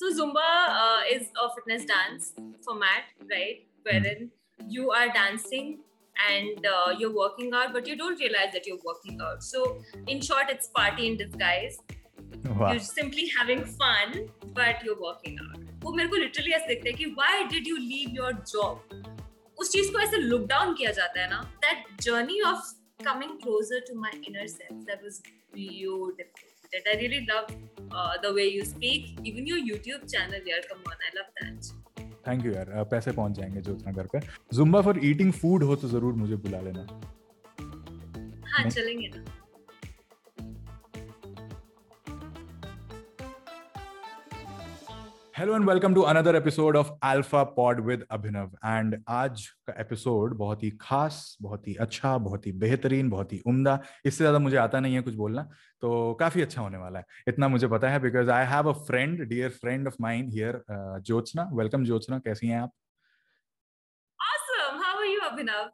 So Zumba uh, is a fitness dance format, right? Wherein you are dancing and uh, you're working out, but you don't realize that you're working out. So in short, it's party in disguise. Wow. You're simply having fun, but you're working out. वो मेरे को literally ऐसे देखते हैं कि why did you leave your job उस चीज को ऐसे लुक डाउन किया जाता है ना that journey of coming closer to my inner self that was beautiful that I really love uh, the way you speak. Even your YouTube channel, yaar, come on, I love that. Thank you यार पैसे पहुँच जाएँगे ज्योत्ना घर पे Zumba for eating food हो तो ज़रूर मुझे बुला लेना हाँ चलेंगे ना hello and welcome to another episode of Alpha pod with Abhinav and आज का एपिसोड बहुत ही खास बहुत ही अच्छा बहुत ही बेहतरीन बहुत ही उम्दा इससे ज़्यादा मुझे आता नहीं है कुछ बोलना तो काफ़ी अच्छा होने वाला है। इतना मुझे पता है because I have a friend dear friend of mind here Jyotsna. Welcome Jyotsna कैसी हैं आप? Awesome. How are you, Abhinav?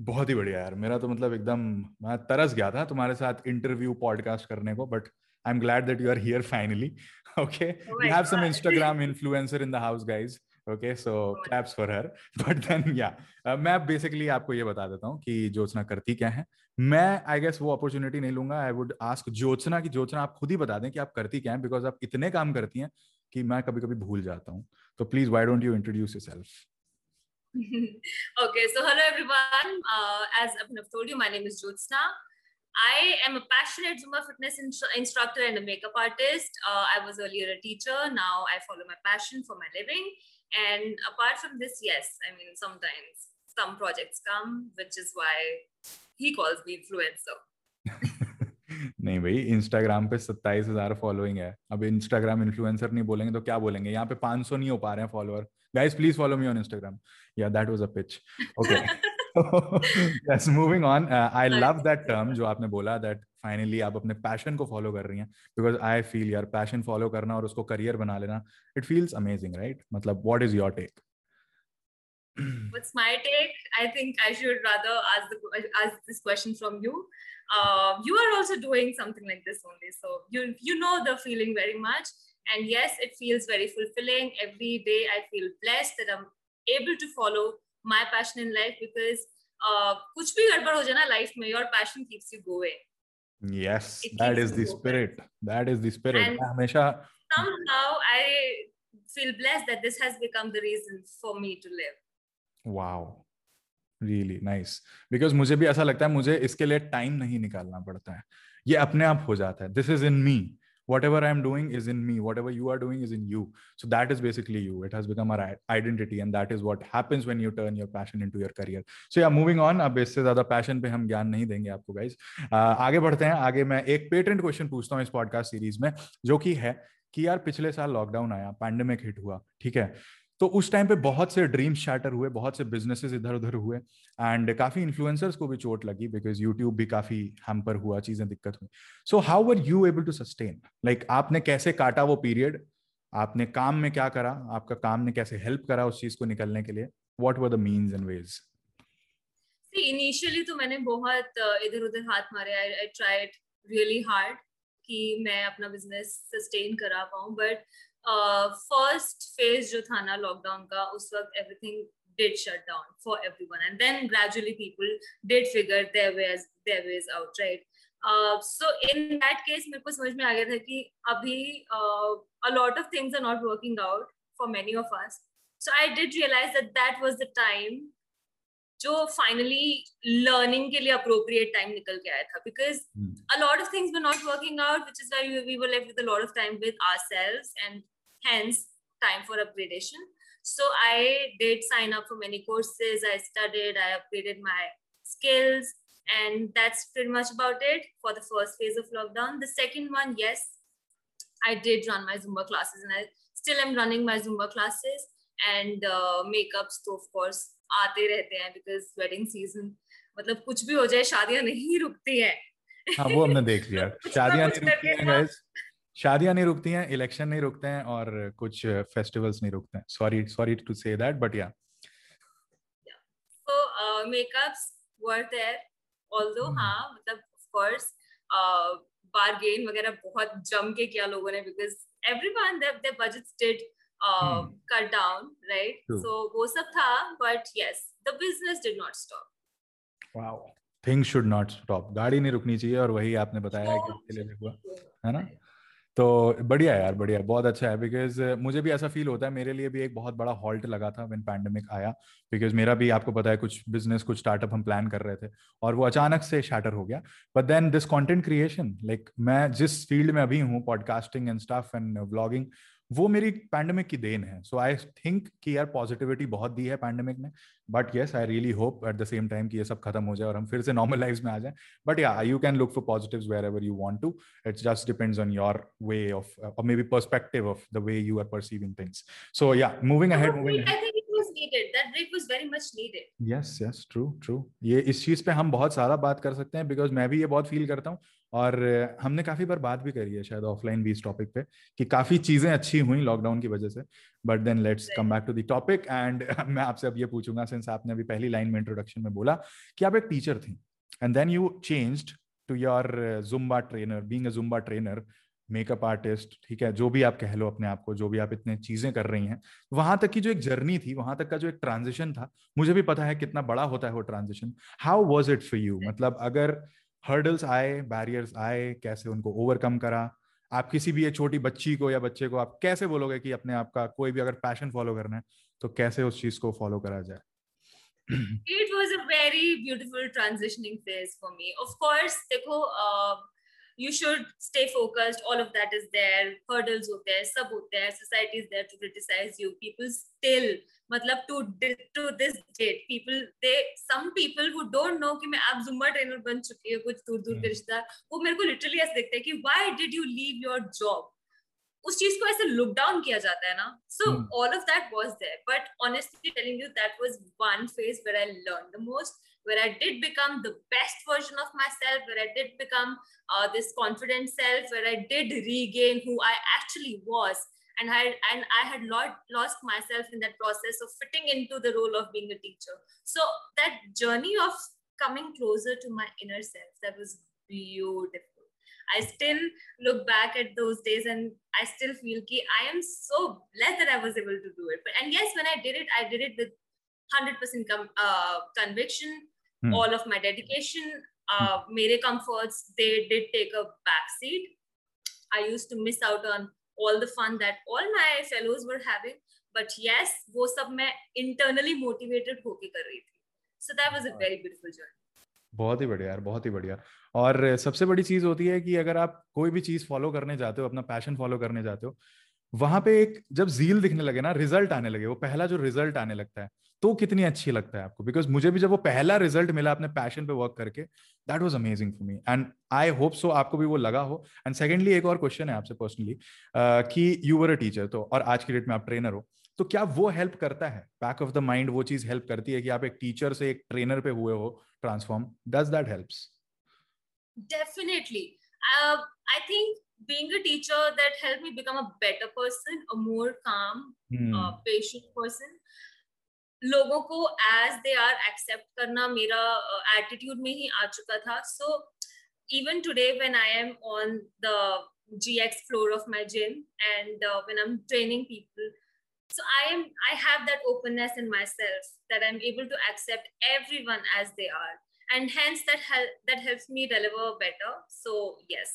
बहुत ही बढ़िया यार। मेरा तो मतलब एकदम मैं तरस गया था तुम्हारे साथ इंटरव्यू पॉडकास्ट करने को but I am glad that you are here finally okay oh we have God. some instagram influencer in the house guys okay so oh claps for her but then yeah uh, मैं basically आपको ये बता देता हूँ कि ज्योत्सना करती क्या है मैं आई गेस वो अपॉर्चुनिटी नहीं लूँगा आई वुड आस्क ज्योत्सना की ज्योत्सना आप खुद ही बता दें कि आप करती क्या है बिकॉज़ आप इतने काम करती हैं कि मैं कभी कभी भूल जाता हूँ तो please why don't you introduce yourself okay so hello everyone uh, as i've told you my name is jyotsna I am a passionate Zumba fitness instructor and a makeup artist. Uh, I was earlier a teacher. Now I follow my passion for my living. And apart from this, yes, I mean, sometimes some projects come, which is why he calls me influencer. नहीं भाई Instagram पे सत्ताईस हजार following है अब Instagram influencer नहीं बोलेंगे तो क्या बोलेंगे यहाँ पे 500 नहीं हो पा रहे हैं follower guys please follow me on Instagram या that was a pitch okay yes moving on uh, i love that term जो आपने बोला that finally आप अपने passion को follow कर रही हैं because I feel यार passion follow करना और उसको career बना लेना it feels amazing right मतलब what is your take What's my take? I think I should rather ask the ask this question from you. Uh, you are also doing something like this only, so you you know the feeling very much. And yes, it feels very fulfilling. Every day, I feel blessed that I'm able to follow my passion in life because uh, कुछ भी गड़बड़ हो जाए ना life में your passion keeps you going yes it that is the spirit that is the spirit and हमेशा somehow I feel blessed that this has become the reason for me to live wow really nice because मुझे भी ऐसा लगता है मुझे इसके लिए time नहीं निकालना पड़ता है ये अपने आप हो जाता है this is in me whatever i am doing is in me whatever you are doing is in you so that is basically you it has become our identity and that is what happens when you turn your passion into your career so yeah moving on अब इससे ज्यादा passion पे हम ज्ञान नहीं देंगे आपको guys uh, आगे बढ़ते हैं आगे मैं एक पेटेंट क्वेश्चन पूछता हूँ इस पॉडकास्ट सीरीज में जो कि है कि यार पिछले साल लॉकडाउन आया पैंडेमिक हिट हुआ ठीक है तो उस टाइम पे बहुत से ड्रीम शैटर हुए, बहुत से बिजनेसेस इधर उधर हुए एंड काफ़ी इन्फ्लुएंसर्स को भी चोट लगी बिकॉज़ यूट्यूब भी काफ़ी हैम्पर हुआ, चीज़ें दिक्कत हुई। So how were you able to sustain like आपने कैसे काटा वो पीरियड आपने काम में क्या करा? आपका काम ने कैसे हेल्प करा उस चीज़ को निकलने के लिए? What were the means and ways initially तो मैंने बहुत इधर उधर हाथ मारे। आई ट्राइड रियली हार्ड कि मैं अपना बिज़नेस सस्टेन करा पाऊँ बट फ़र्स्ट फ़ेज़ जो था ना लॉकडाउन का उस वक्त everything did shut down for everyone and then gradually people did figure their ways their ways out right uh, so in that case मेरे को समझ में आ गया था कि अभी uh, a lot of things are not working out for many of us so I did realize that that was the time जो finally learning के लिए अप्रोप्रिएट टाइम निकल के आया था because because a lot of things were not working out which is why we were left with a lot of time with ourselves and hence time for upgradation so i did sign up for many courses i studied i upgraded my skills and that's pretty much about it for the first phase of lockdown the second one yes i did run my zumba classes and i still am running my zumba classes and uh, makeups तो of course आते रहते हैं because wedding season मतलब कुछ भी हो जाए शादियां नहीं रुकती हैं हाँ वो हमने देख लिया शादियां नहीं रुकती हैं guys शादियाँ नहीं रुकती हैं इलेक्शन नहीं रुकते हैं और कुछ फेस्टिवल्स नहीं रुकते हैं sorry sorry to say that but yeah so makeups were there although हाँ मतलब ऑफ़ कोर्स बारगेन वगैरह बहुत जम के किया लोगों ने because everyone their, their budgets did uh, hmm. cut down, right? True. So वो सब था, but yes, the business did not stop. Wow. Things should not stop. गाड़ी नहीं रुकनी चाहिए और वही आपने बताया है कि इसके लिए हुआ है ना तो बढ़िया यार, बढ़िया, बहुत अच्छा है बिकॉज़ मुझे भी ऐसा फील होता है, मेरे लिए भी एक बहुत बड़ा हॉल्ट लगा था वेन पैंडमिक आया बिकॉज़ मेरा भी आपको पता है कुछ बिज़नेस कुछ स्टार्टअप हम प्लान कर रहे थे और वो अचानक से शैटर हो गया। But then this content creation like मैं जिस फ़ील्ड में अभी हूँ podcasting and stuff and vlogging वो मेरी पैंडमिक की देन है। सो आई थिंक कि यार पॉजिटिविटी बहुत दी है पैंडमिक ने। But yes I really hope at the same time कि ये सब खत्म हो जाए और हम फिर से नॉर्मल लाइफ में आ जाए। But yeah you can look for positives wherever you want to it's just depends on your way of maybe perspective of the way you are perceiving things so yeah moving ahead moving yes yes true true ये इस चीज़ पे हम बहुत सारा बात कर सकते हैं बिकॉज़ मैं भी ये बहुत फील करता हूँ। और हमने काफ़ी बार बात भी करी है शायद ऑफलाइन भी इस टॉपिक पे कि काफ़ी चीज़ें अच्छी हुई लॉकडाउन की वजह से। But then let's come back to the topic and मैं आपसे अब ये पूछूँगा सिंस आपने अभी पहली लाइन में इंट्रोडक्शन में बोला कि आप एक टीचर थी and then you changed to your Zumba trainer being a Zumba trainer makeup artist ठीक है, जो भी आप कह लो अपने आप को, जो भी आप इतने चीज़ें कर रही हैं, वहाँ तक की जो एक जर्नी थी, वहाँ तक का जो एक ट्रांजिशन था, मुझे भी पता है कितना बड़ा होता है वो transition how was it for you मतलब अगर हर्डल्स आए बैरियर्स आए कैसे उनको ओवरकम करा? आप किसी भी ये छोटी बच्ची को या बच्चे को आप कैसे बोलोगे कि अपने आप का कोई भी अगर पैशन फॉलो करना है तो कैसे उस चीज़ को फॉलो करा जाए? It was a very beautiful transitioning phase for me. Of course देखो uh, you should stay focused all of that is there hurdles hote hain sab hote hain society is there to criticize you people still मतलब to to this date people they some people who don't know कि मैं आप Zumba trainer बन चुकी हूँ कुछ दूर दूर के रिश्तेदार वो मेरे को लिटरली ऐसे देखते हैं कि why did you leave your job उस चीज को ऐसे लुक डाउन किया जाता है ना so all of that was there but honestly telling you that was one phase where I learn the most where I did become the best version of myself, where I did become uh, this confident self, where I did regain who I actually was. And I, and I had lot, lost myself in that process of fitting into the role of being a teacher. So that journey of coming closer to my inner self, that was beautiful. I still look back at those days and I still feel ki I am so blessed that I was able to do it. But and yes, when I did it, I did it with 100% com- uh, conviction, hmm. all of my dedication uh, hmm. mere comforts they did take a backseat i used to miss out on all the fun that all my fellows were having but yes wo sab main internally motivated hoke kar rahi thi so that was a very beautiful journey बहुत ही बढ़िया यार बहुत ही बढ़िया और सबसे बड़ी चीज़ होती है कि अगर आप कोई भी चीज़ फॉलो करने जाते हो अपना पैशन फॉलो करने जाते हो वहाँ पे एक जब जील दिखने लगे ना रिज़ल्ट आने लगे, वो पहला जो रिज़ल्ट आने लगता है तो कितनी अच्छी लगता है आपको? बिकॉज़ मुझे भी जब वो पहला रिज़ल्ट मिला अपने पैशन पे वर्क करके that was amazing for me and I hope so आपको भी वो लगा हो। एंड सेकेंडली एक और क्वेश्चन है आपसे पर्सनली कि यू वर अ टीचर तो और आज की डेट में आप ट्रेनर हो तो क्या वो हेल्प करता है? बैक ऑफ़ द माइंड वो चीज़ हेल्प करती है कि आप एक टीचर से एक ट्रेनर पे हुए हो transform does that helps definitely I think being a teacher that helped me become a better person a more calm hmm. uh, patient person लोगों को एज दे आर एक्सेप्ट करना मेरा एटीट्यूड uh, में ही आ चुका था सो even today when i am on the gx floor of my gym and uh, when i'm training people so i am i have that openness in myself that i'm able to accept everyone as they are and hence that hel- that helps me deliver better so yes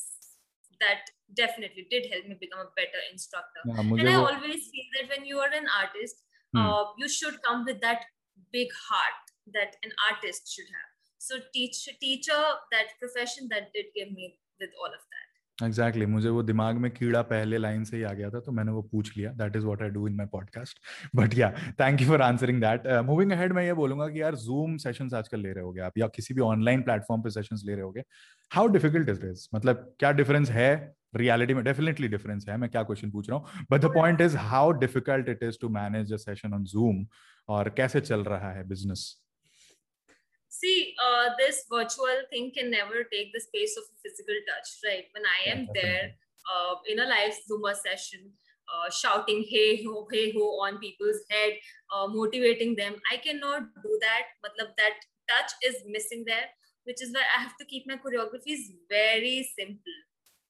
that definitely did help me become a better instructor yeah, and i always feel that when you are an artist hmm. uh, you should come with that big heart that an artist should have so teach teacher that profession that did give me with all of that exactly exactly. मुझे वो दिमाग में कीड़ा पहले line से ही आ गया था तो मैंने वो पूछ लिया that is what I do in my podcast but yeah thank you for answering that moving ahead मैं ये बोलूँगा कि यार जूम सेशंस आजकल ले रहे होगे आप या किसी भी ऑनलाइन प्लेटफॉर्म पे सेशंस ले रहे होगे हाउ डिफ़िकल्ट इज़ दिस मतलब क्या डिफरेंस है रियलिटी में डेफिनेटली डिफरेंस है मैं क्या क्वेश्चन पूछ रहा हूँ but the point is how difficult it is to manage a session on Zoom और कैसे चल रहा है business see uh, this virtual thing can never take the space of a physical touch right when i am yeah, there uh, in a live zumba session uh, shouting hey ho hey ho on people's head uh, motivating them i cannot do that matlab that touch is missing there which is why i have to keep my choreographies very simple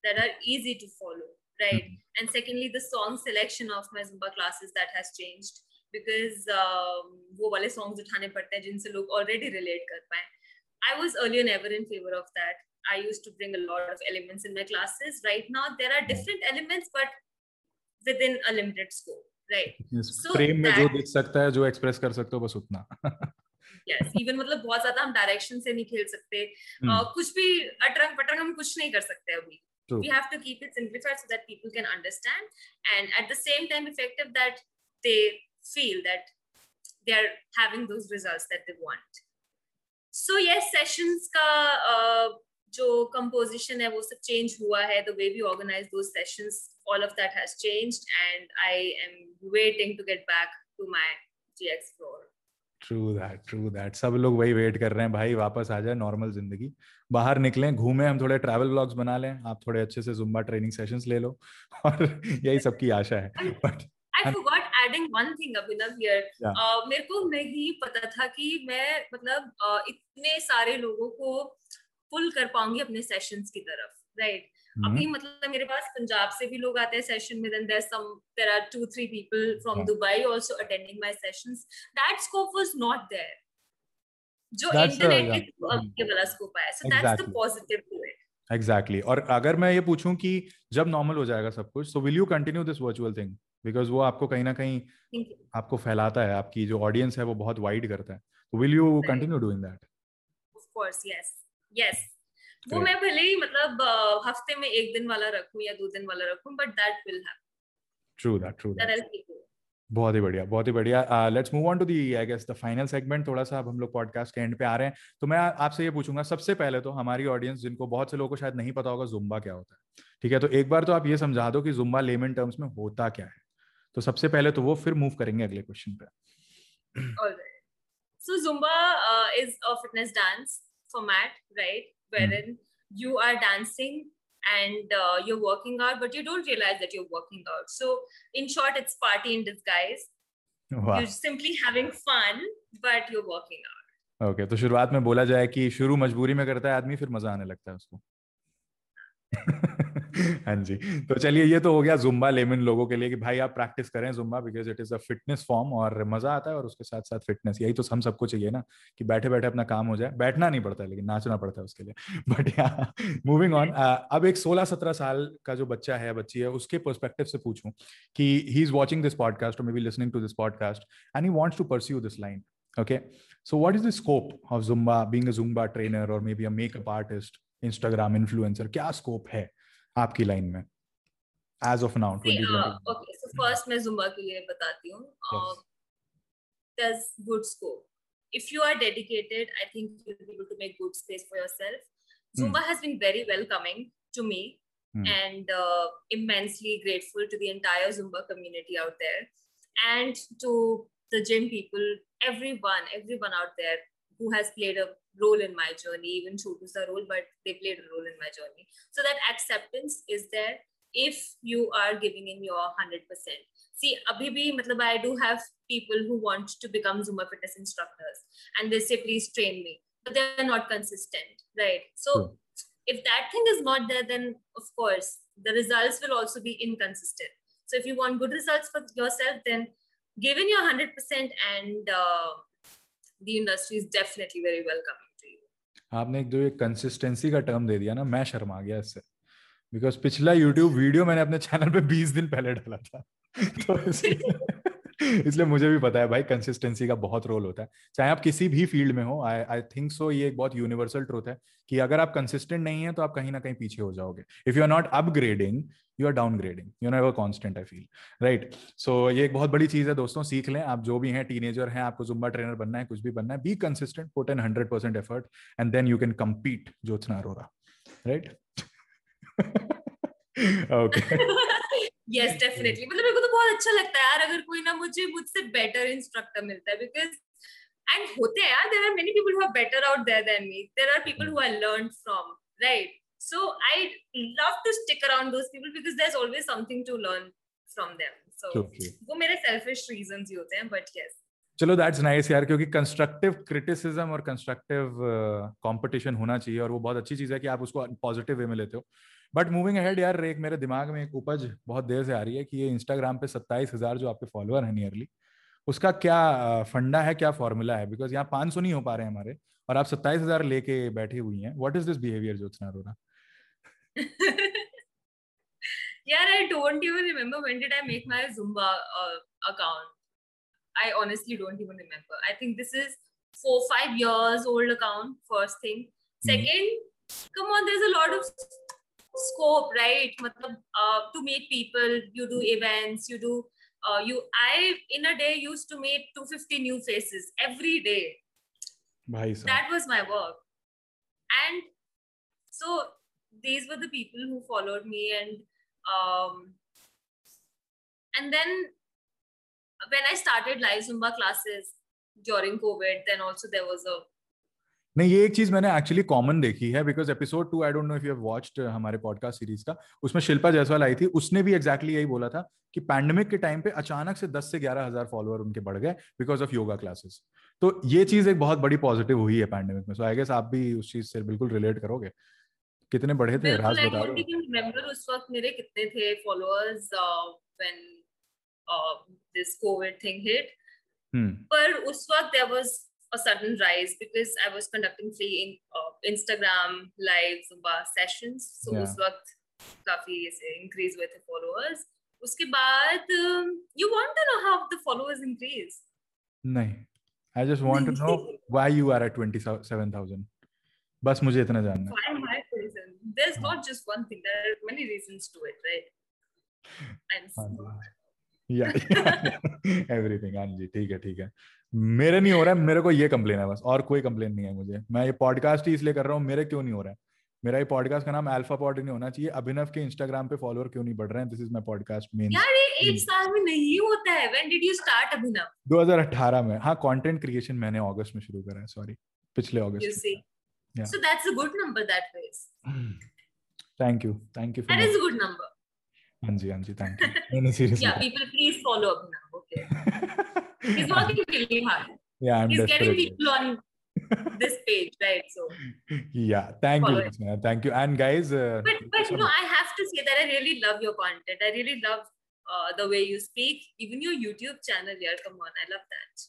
that are easy to follow right mm-hmm. and secondly the song selection of my zumba classes that has changed because um, वो वाले songs उठाने पड़ते हैं जिनसे लोग already relate कर पाए I was earlier never in favor of that I used to bring a lot of elements in my classes right now there are different elements but within a limited scope right yes. so frame में जो दिख सकता है जो express कर सकते हो बस उतना yes even मतलब बहुत ज्यादा हम डायरेक्शन से नहीं खेल सकते hmm. uh, कुछ भी अटरंग पटरंग हम कुछ नहीं कर सकते अभी True. we have to keep it simplified so that people can understand and at the same time effective that they feel that they're having those results that they want so yes sessions ka uh, जो composition है वो सब change हुआ है the way we organize those sessions all of that has changed and I am waiting to get back to my GX floor true that true that सब लोग वही wait कर रहे हैं भाई वापस आ जाए नॉर्मल ज़िंदगी बाहर निकलें घूमें हम थोड़े ट्रैवल ब्लॉग्स बना लें आप थोड़े अच्छे से जुम्बा ट्रेनिंग सेशंस ले लो और यही सबकी आशा है but I forgot adding one thing Abhinav here. Yeah. Uh, मेरे को नहीं पता था कि मैं मतलब uh, इतने सारे लोगों को पुल कर पाऊँगी अपने सेशंस की तरफ़ राइट right? अभी मतलब मेरे पास पंजाब से भी लोग आते हैं सेशन में then there some there are two three people from Dubai also attending my sessions that scope was not there जो इंटरनेट के वाला स्कोप आया। So that's the positive to it exactly और अगर मैं ये पूछूँ कि जब नॉर्मल हो जाएगा सब कुछ so will you continue this virtual thing because वो आपको कहीं ना कहीं आपको फैलाता है आपकी जो ऑडियंस है वो बहुत वाइड करता है। Will you continue doing that of course yes yes वो मैं भले ही मतलब हफ़्ते में एक दिन वाला रखूँ या दो दिन वाला रखूँ but that will have true that true बहुत ही बढ़िया बहुत ही बढ़िया। Let's move on to the I guess the final segment थोड़ा सा अब हम लोग पॉडकास्ट के एंड पे आ रहे हैं। तो मैं आपसे ये पूछूँगा सबसे पहले तो हमारी ऑडियंस जिनको बहुत से लोगों को शायद नहीं पता होगा जुम्बा क्या होता है। ठीक है तो एक बार तो आप ये समझा दो कि जुम्बा लेमन टर्म्स में होता क्या है। तो सबसे पहले तो वो फिर मूव करेंगे अगले क्वेश्चन पे। So Zumba is a fitness dance format right wherein mm. you are dancing and uh, you're working out, but you don't realize that you're working out. So, in short, it's party in disguise. Wow. You're simply having fun, but you're working out. Okay okay, तो शुरुआत में बोला जाए कि शुरू मजबूरी में करता है आदमी फिर मज़ा आने लगता है उसको हाँ जी तो चलिए ये तो हो गया जुम्बा लेमन लोगों के लिए कि भाई आप प्रैक्टिस करें Zumba because it is a fitness form और मज़ा आता है और उसके साथ साथ फिटनेस यही तो हम सबको चाहिए ना कि बैठे बैठे अपना काम हो जाए बैठना नहीं पड़ता है लेकिन नाचना पड़ता है उसके लिए बट यहाँ मूविंग ऑन अब एक सोलह सत्रह साल का जो बच्चा है बच्ची है उसके परस्पेक्टिव से पूछूँ कि he is watching this podcast maybe listening to this podcast and he wants to pursue this line okay? So what is the scope of zumba being a zumba trainer or maybe a makeup artist instagram influencer क्या scope है? आपकी line में age of now okay so first मैं Zumba के लिए बताती हूँ there's good scope if you are dedicated i think you'll be able to make good space for yourself zumba mm. has been very welcoming to me mm. and uh, immensely grateful to the entire zumba community out there and to the gym people everyone everyone out there who has played a role in my journey, even Chotu's a role, but they played a role in my journey. So that acceptance is there if you are giving in your 100%. See, abhi bhi, matlab, I do have people who want to become Zumba fitness instructors and they say, please train me, but they're not consistent, right? So sure. if that thing is not there, then of course the results will also be inconsistent. So if you want good results for yourself, then give in your 100% and uh, the industry is definitely very welcoming. आपने एक जो एक consistency का term दे दिया ना मैं शर्मा गया इससे। बिकॉज़ पिछला यूट्यूब वीडियो मैंने अपने चैनल पे बीस दिन पहले डाला था। तो इसलिए मुझे भी पता है भाई कंसिस्टेंसी का बहुत रोल होता है। चाहे आप किसी भी फ़ील्ड में हो आई आई थिंक सो ये एक बहुत यूनिवर्सल ट्रूथ है कि अगर आप कंसिस्टेंट नहीं है तो आप कहीं ना कहीं पीछे हो जाओगे। If you are not upgrading you are downgrading you never constant I feel right so ये एक बहुत बड़ी चीज़ है दोस्तों, सीख लें। आप जो भी हैं टीनेजर हैं, आपको जुम्बा ट्रेनर बनना है, कुछ भी बनना है be consistent put an hundred percent effort and then you can compete Jyotsna Arora right okay yes definitely मतलब बहुत अच्छा लगता है यार अगर कोई ना मुझे मुझसे बेटर इंस्ट्रक्टर मिलता है बिकॉज़ एंड होते हैं यार there are many people who are better out there than me there are people who I learn from right so i love to stick around those people because there's always something to learn from them. So वो मेरे selfish reasons ही होते हैं but yes. चलो that's nice यार क्योंकि constructive criticism और constructive competition uh, होना चाहिए और वो बहुत अच्छी चीज़ है कि आप उसको पॉजिटिव वे में लेते हो। बट मूविंग अहेड यार एक मेरे दिमाग में एक उपज बहुत देर से आ रही है कि ये इंस्टाग्राम पे सत्ताईस हज़ार जो आपके फॉलोअर हैं नियरली उसका क्या फंडा है क्या फॉर्मूला है बिकॉज़ यहाँ पाँच सौ नहीं हो पा रहे हैं हमारे और आप सत्ताईस हज़ार लेके बैठी हुई हैं what is this behaviour Jyotsna Arora I don't even remember when did I make my Zumba uh, account. I honestly don't even remember. I think this is four, five years old account. First thing. Second, mm-hmm. come on, there's a lot of scope, right? Uh, to meet people, you do events, you do. Uh, you, I in a day used to meet 250 new faces every day. that was my work and so these were the people who followed me and um, and then when i started live zumba classes during covid then also there was a नहीं ये एक चीज़ मैंने actually common देखी है because episode two I don't know if you have watched हमारे podcast series का उसमें शिल्पा जायसवाल आई थी उसने भी एग्जैक्टली exactly यही बोला था कि पैंडमिक के टाइम पे अचानक से 10 से 11 हज़ार फॉलोअर उनके बढ़ गए बिकॉज़ ऑफ़ योगा क्लासेस तो ये चीज़ एक बहुत बड़ी पॉजिटिव हुई है पैंडेमिक में सो आई गेस आप भी उस चीज़ से बिल्कुल रिलेट करोगे। कितने बढ़े थे राज बता रिमेंबर उस वक्त मेरे कितने थे followers when this covid thing hit पर उस वक्त there was a sudden rise because I was conducting free in uh, Instagram live Zumba sessions. So yeah. उस वक्त काफ़ी ऐसे increase हुए थे followers. उसके बाद um, you want to know how the followers increase? नहीं I just want to know why you are at 27,000. बस मुझे इतना जानना Why am I reason? There's not just one thing. There are many reasons to it, right? I'm smart. Yeah everything हाँ जी ठीक है ठीक है। मेरे नहीं हो रहा है मेरे को ये कंप्लेन है बस और कोई कंप्लेन नहीं है मुझे। मैं ये पॉडकास्ट ही इसलिए कर रहा हूँ मेरे क्यों नहीं हो रहा है? मेरा ये पॉडकास्ट का नाम अल्फ़ा पॉड नहीं होना चाहिए। अभिनव के इंस्टाग्राम पे फॉलोअर क्यों नहीं बढ़ रहे हैं? This is my podcast man यार ये एक साल में नहीं होता है। When did you start Abhinav 2018 में। हाँ कंटेंट क्रिएशन मैंने अगस्त में शुरू करा है सॉरी पिछले अगस्त so that's a good number that was thank you thank you that is a good number हां जी हां जी थैंक यू नहीं नहीं सीरियसली या people please follow Abhinav okay he is working really hard yeah i'm he's desperate. getting people on this page, right? So yeah, thank you, Listener. thank you, and guys. Uh, but but you know, I have to say that I really love your content. I really love uh, the way you speak. Even your YouTube channel, yeah, come on, I love that.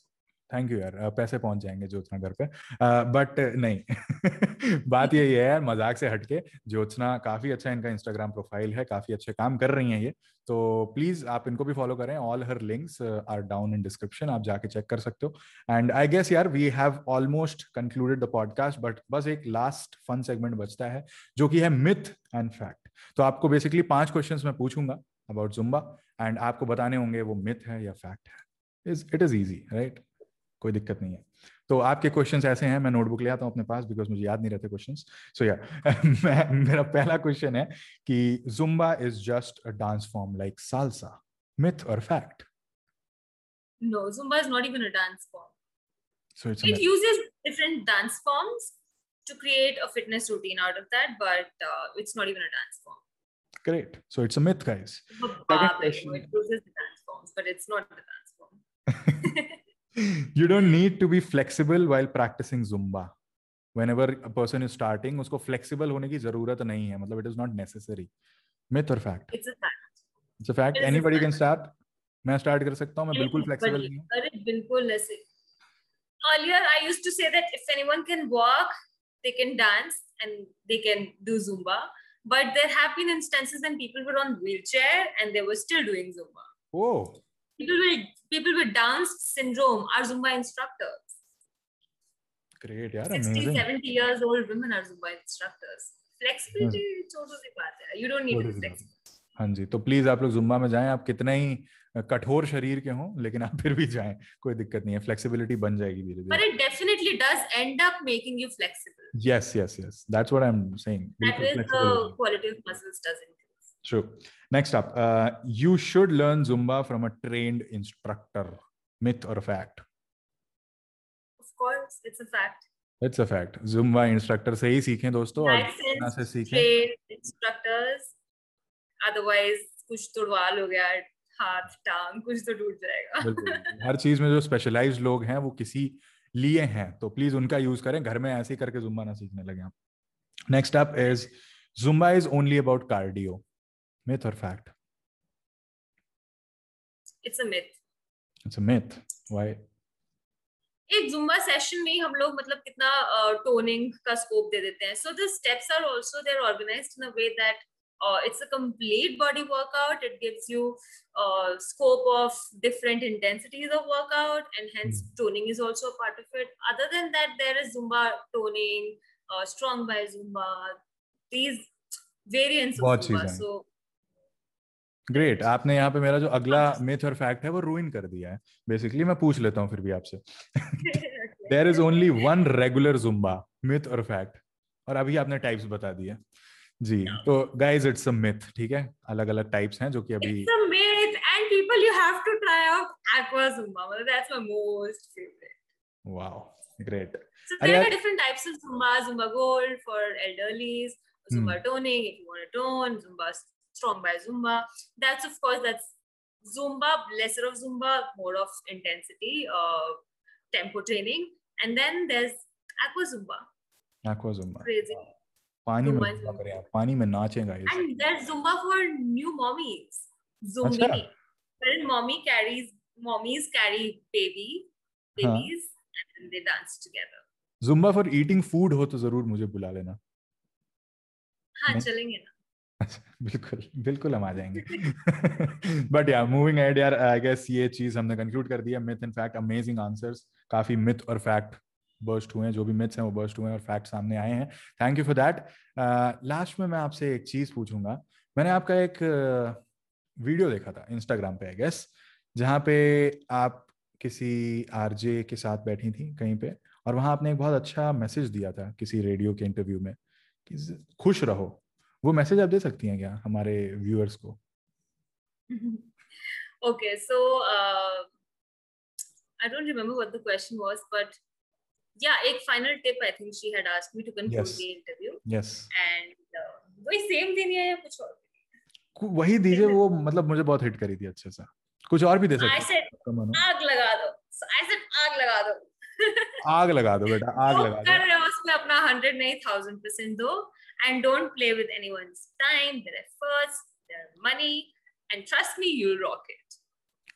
Thank you यार। पैसे पहुँच जाएँगे ज्योत्सना घर पे। But नहीं। बात यही है यार, मज़ाक से हटके। ज्योत्सना काफ़ी अच्छा इनका इंस्टाग्राम प्रोफ़ाइल है, काफ़ी अच्छे काम कर रही हैं ये। तो प्लीज़ आप इनको भी फॉलो करें। All her links are down in description आप जाके चेक कर सकते हो। एंड आई गेस यार we have almost concluded the podcast but बस एक लास्ट फन सेगमेंट बचता है, जो कि है मिथ एंड फैक्ट तो आपको बेसिकली पाँच क्वेश्चन मैं पूछूँगा अबाउट जुम्बा एंड आपको बताने होंगे वो मिथ है या फैक्ट है। इट इज़ ईजी राइट कोई दिक्कत नहीं है तो आपके क्वेश्चंस ऐसे हैं मैं नोटबुक ले आता हूँ अपने पास बिकॉज़ मुझे याद नहीं रहते क्वेश्चंस सो या मेरा पहला क्वेश्चन है कि Zumba is just a dance form like salsa myth और fact No, Zumba is not even a dance form. So it's it uses different dance forms to create a fitness routine out of that, but uh, it's not even a dance form. Great. So it's a myth, guys. Second question. It uses the dance forms, but it's not the dance form. you don't need to be flexible while practicing zumba whenever a person is starting usko flexible hone ki zarurat nahi hai matlab it is not necessary myth or fact it's a fact it's a fact it anybody a fact. can start मैं start कर सकता हूँ मैं बिल्कुल flexible नहीं हूँ अरे बिल्कुल ऐसे earlier I used to say that if anyone can walk they can dance and they can do zumba but there have been instances when people were on wheelchair and they were still doing zumba oh people will people with Downs syndrome are Zumba instructors. Great, yeah, 60, amazing. 70 years old women are Zumba instructors. Flexibility छोटो सी बात है. You don't need to be हाँ जी तो please आप लोग Zumba में जाएँ आप कितने ही कठोर शरीर के हों लेकिन आप फिर भी जाएँ कोई दिक्कत नहीं है फ्लेक्सिबिलिटी बन जाएगी धीरे धीरे but it definitely does end up making you flexible yes yes yes that's what i'm saying that is the quality of muscles does increase true Next up, uh, you should learn Zumba from a trained instructor. Myth or a fact? Of course, it's a fact. It's a fact. Zumba instructor से ही सीखें दोस्तों और से सीखें. instructors. Otherwise, कुछ तुड़वाल हो गया हाथ टांग कुछ तो टूट जाएगा हर चीज़ में जो स्पेशलाइज्ड लोग हैं वो किसी लिए हैं तो प्लीज़ उनका यूज़ करें घर में ऐसे करके जुम्बा ना सीखने लगे आप next up is Zumba is only about cardio. Myth or fact? It's a myth. It's a myth. Why? एक जुम्बा सेशन में हम लोग मतलब कितना टोनिंग का स्कोप दे देते हैं so the steps are also they are organised in a way that uh, it's a complete body workout it gives you uh, scope of different intensities of workout and hence mm. toning is also a part of it other than that there is zumba toning uh, strong by zumba these variants of zumba so great आपने यहाँ पे मेरा जो अगला myth और fact है वो रूइन कर दिया है. बेसिकली मैं पूछ लेता हूँ फिर भी आपसे. There is only one regular Zumba myth और फैक्ट और अभी आपने टाइप्स बता दिए. जी तो गाइस इट्स अ मिथ ठीक है? अलग अलग टाइप्स हैं जो कि अभी it's a myth and people you have to try out aqua Zumba मतलब that's my most favourite wow great so there are different types of zumba. Zumba gold for elderlies zumba hmm. toning if you want to tone zumba strong by Zumba. That's of course that's Zumba, lesser of Zumba, more of intensity, uh, tempo training, and then there's Aqua Zumba. Aqua Zumba. Crazy. पानी में करें आप पानी में नाचेगा ये and there's Zumba for new mommies Zumbi अच्छा? wherein mommy carries mommies carry baby babies हाँ. and they dance together Zumba for eating food हो तो ज़रूर मुझे बुला लेना हाँ चलेंगे ना बिल्कुल बिल्कुल हम आ जाएँगे। बट या मूविंग एड यार आई गेस ये चीज़ हमने कंक्लूड कर दिया myth in fact amazing answers काफ़ी मिथ और फैक्ट बर्स्ट हुए हैं जो भी मिथ्स हैं वो बर्स्ट हुए हैं और फैक्ट सामने आए हैं। Thank you for that last में मैं आपसे एक चीज़ पूछूँगा। मैंने आपका एक वीडियो uh, देखा था इंस्टाग्राम पे आई गेस जहाँ पे आप किसी आरजे के साथ बैठी थी कहीं पे और वहाँ आपने एक बहुत अच्छा मैसेज दिया था किसी रेडियो के इंटरव्यू में कि खुश रहो। वो मैसेज आप दे सकती हैं क्या हमारे व्यूअर्स को? Okay so I don't remember what the question was but yeah एक final tip I think she had asked me to conclude the interview yes and वही सेम देनी है या कुछ और? वही दीजिए वो मतलब मुझे बहुत हिट करी थी अच्छे से। कुछ और भी दे सकते हैं? आग लगा आग लगा दो। आग लगा दो आग लगा दो। कर रहे हो अपना and don't play with anyone's time, their efforts, their money, and trust me, you'll rock it.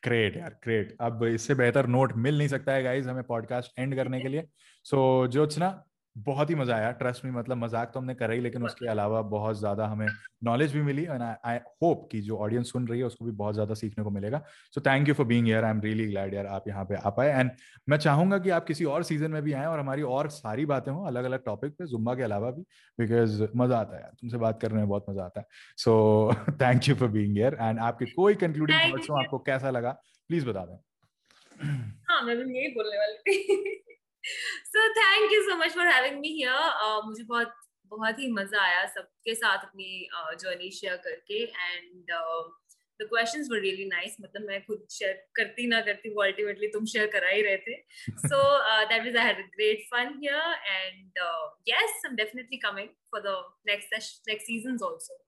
Great यार ग्रेट अब इससे बेहतर नोट मिल नहीं सकता है गाइज हमें पॉडकास्ट एंड करने के लिए सो so, ज्योत्सना बहुत ही मज़ा आया ट्रस्ट में मतलब मज़ाक तो हमने करा ही लेकिन उसके अलावा बहुत ज़्यादा हमें नॉलेज भी मिली एंड आई होप कि जो ऑडियंस सुन रही है उसको भी बहुत ज़्यादा सीखने को मिलेगा। So thank you for being here I am really glad यार आप यहाँ पे आ पाए एंड मैं चाहूँगा कि आप किसी और सीज़न में भी आए और हमारी और सारी बातें हों अलग अलग टॉपिक पे जुम्बा के अलावा भी बिकॉज़ मज़ा आता है यार। तुमसे बात करने में बहुत मज़ा आता है। So thank you for being here and आपके कोई कंक्लूडिंग थॉट्स हो आपको कैसा लगा प्लीज़ बता दें। हाँ मैं भी यही बोलने वाली थी। So thank you so much for having me here मुझे बहुत बहुत ही मज़ा आया सबके साथ अपनी जर्नी uh, शेयर करके and the questions were really nice मतलब मैं खुद शेयर करती ना करती वो अल्टीमेटली तुम शेयर करा ही रहे थे. So that was I had great fun here and yes I am definitely coming for the next next seasons also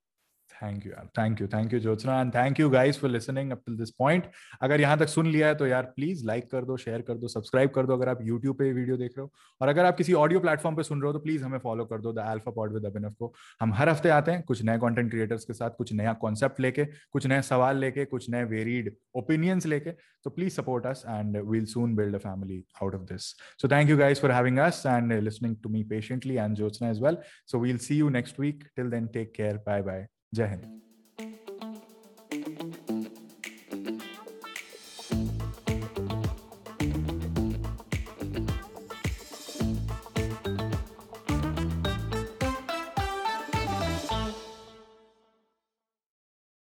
thank you यार thank you thank you Jyotsna and thank you guys for listening up till this point अगर यहाँ तक सुन लिया है तो यार please like कर दो शेयर कर दो सब्सक्राइब कर दो। अगर आप यूट्यूब पे वीडियो देख रहे हो और अगर आप किसी ऑडियो प्लेटफॉर्म पे सुन रहे हो तो प्लीज़ हमें फॉलो कर दो the alpha pod with Abhinav को। हम हर हफ़्ते आते हैं कुछ नए कंटेंट क्रिएटर्स के साथ, कुछ नया कॉन्सेप्ट लेके, कुछ नए सवाल लेके, कुछ नए वेरीड ओपिनियंस लेके। तो please support us and we'll soon build a family out of this so thank you guys for having us and listening to me patiently and Jyotsna as well so we'll see you next week till then take care bye bye Jai Hind.